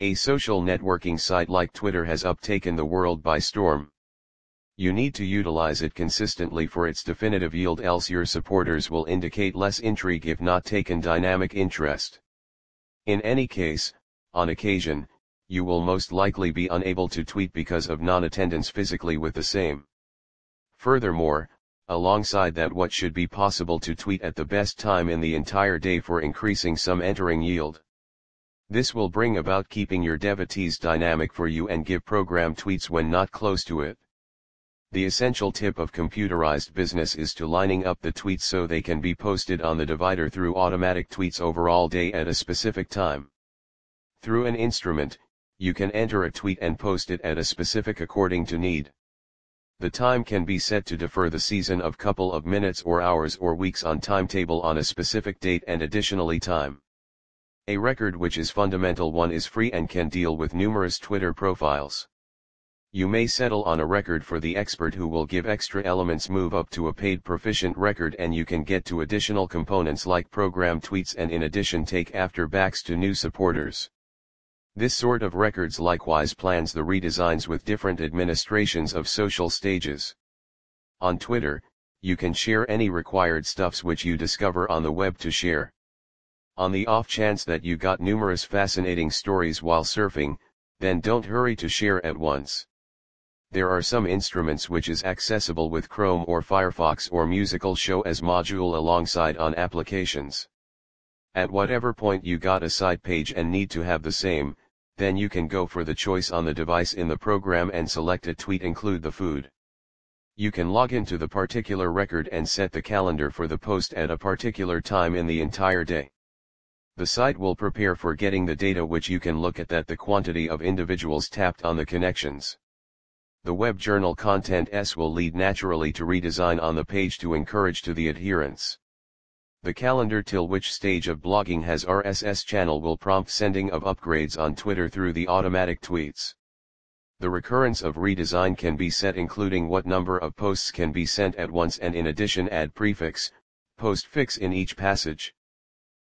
A social networking site like Twitter has uptaken the world by storm. You need to utilize it consistently for its definitive yield else your supporters will indicate less intrigue if not taken dynamic interest. In any case, on occasion, you will most likely be unable to tweet because of non-attendance physically with the same. Furthermore, alongside that what should be possible to tweet at the best time in the entire day for increasing some entering yield. This will bring about keeping your devotees dynamic for you and give program tweets when not close to it. The essential tip of computerized business is to lining up the tweets so they can be posted on the divider through automatic tweets over all day at a specific time. Through an instrument, you can enter a tweet and post it at a specific according to need. The time can be set to defer the season of couple of minutes or hours or weeks on timetable on a specific date and additionally time. A record which is fundamental one is free and can deal with numerous Twitter profiles. You may settle on a record for the expert who will give extra elements move up to a paid proficient record and you can get to additional components like program tweets and in addition take after backs to new supporters. This sort of records likewise plans the redesigns with different administrations of social stages. On Twitter, you can share any required stuffs which you discover on the web to share. On the off chance that you got numerous fascinating stories while surfing, then don't hurry to share at once. There are some instruments which is accessible with Chrome or Firefox or Musical Show as module alongside on applications. At whatever point you got a side page and need to have the same, then you can go for the choice on the device in the program and select a tweet include the food. You can log into the particular record and set the calendar for the post at a particular time in the entire day. The site will prepare for getting the data which you can look at that the quantity of individuals tapped on the connections. The web journal content S will lead naturally to redesign on the page to encourage to the adherence. The calendar till which stage of blogging has RSS channel will prompt sending of upgrades on Twitter through the automatic tweets. The recurrence of redesign can be set including what number of posts can be sent at once and in addition add prefix, postfix in each passage.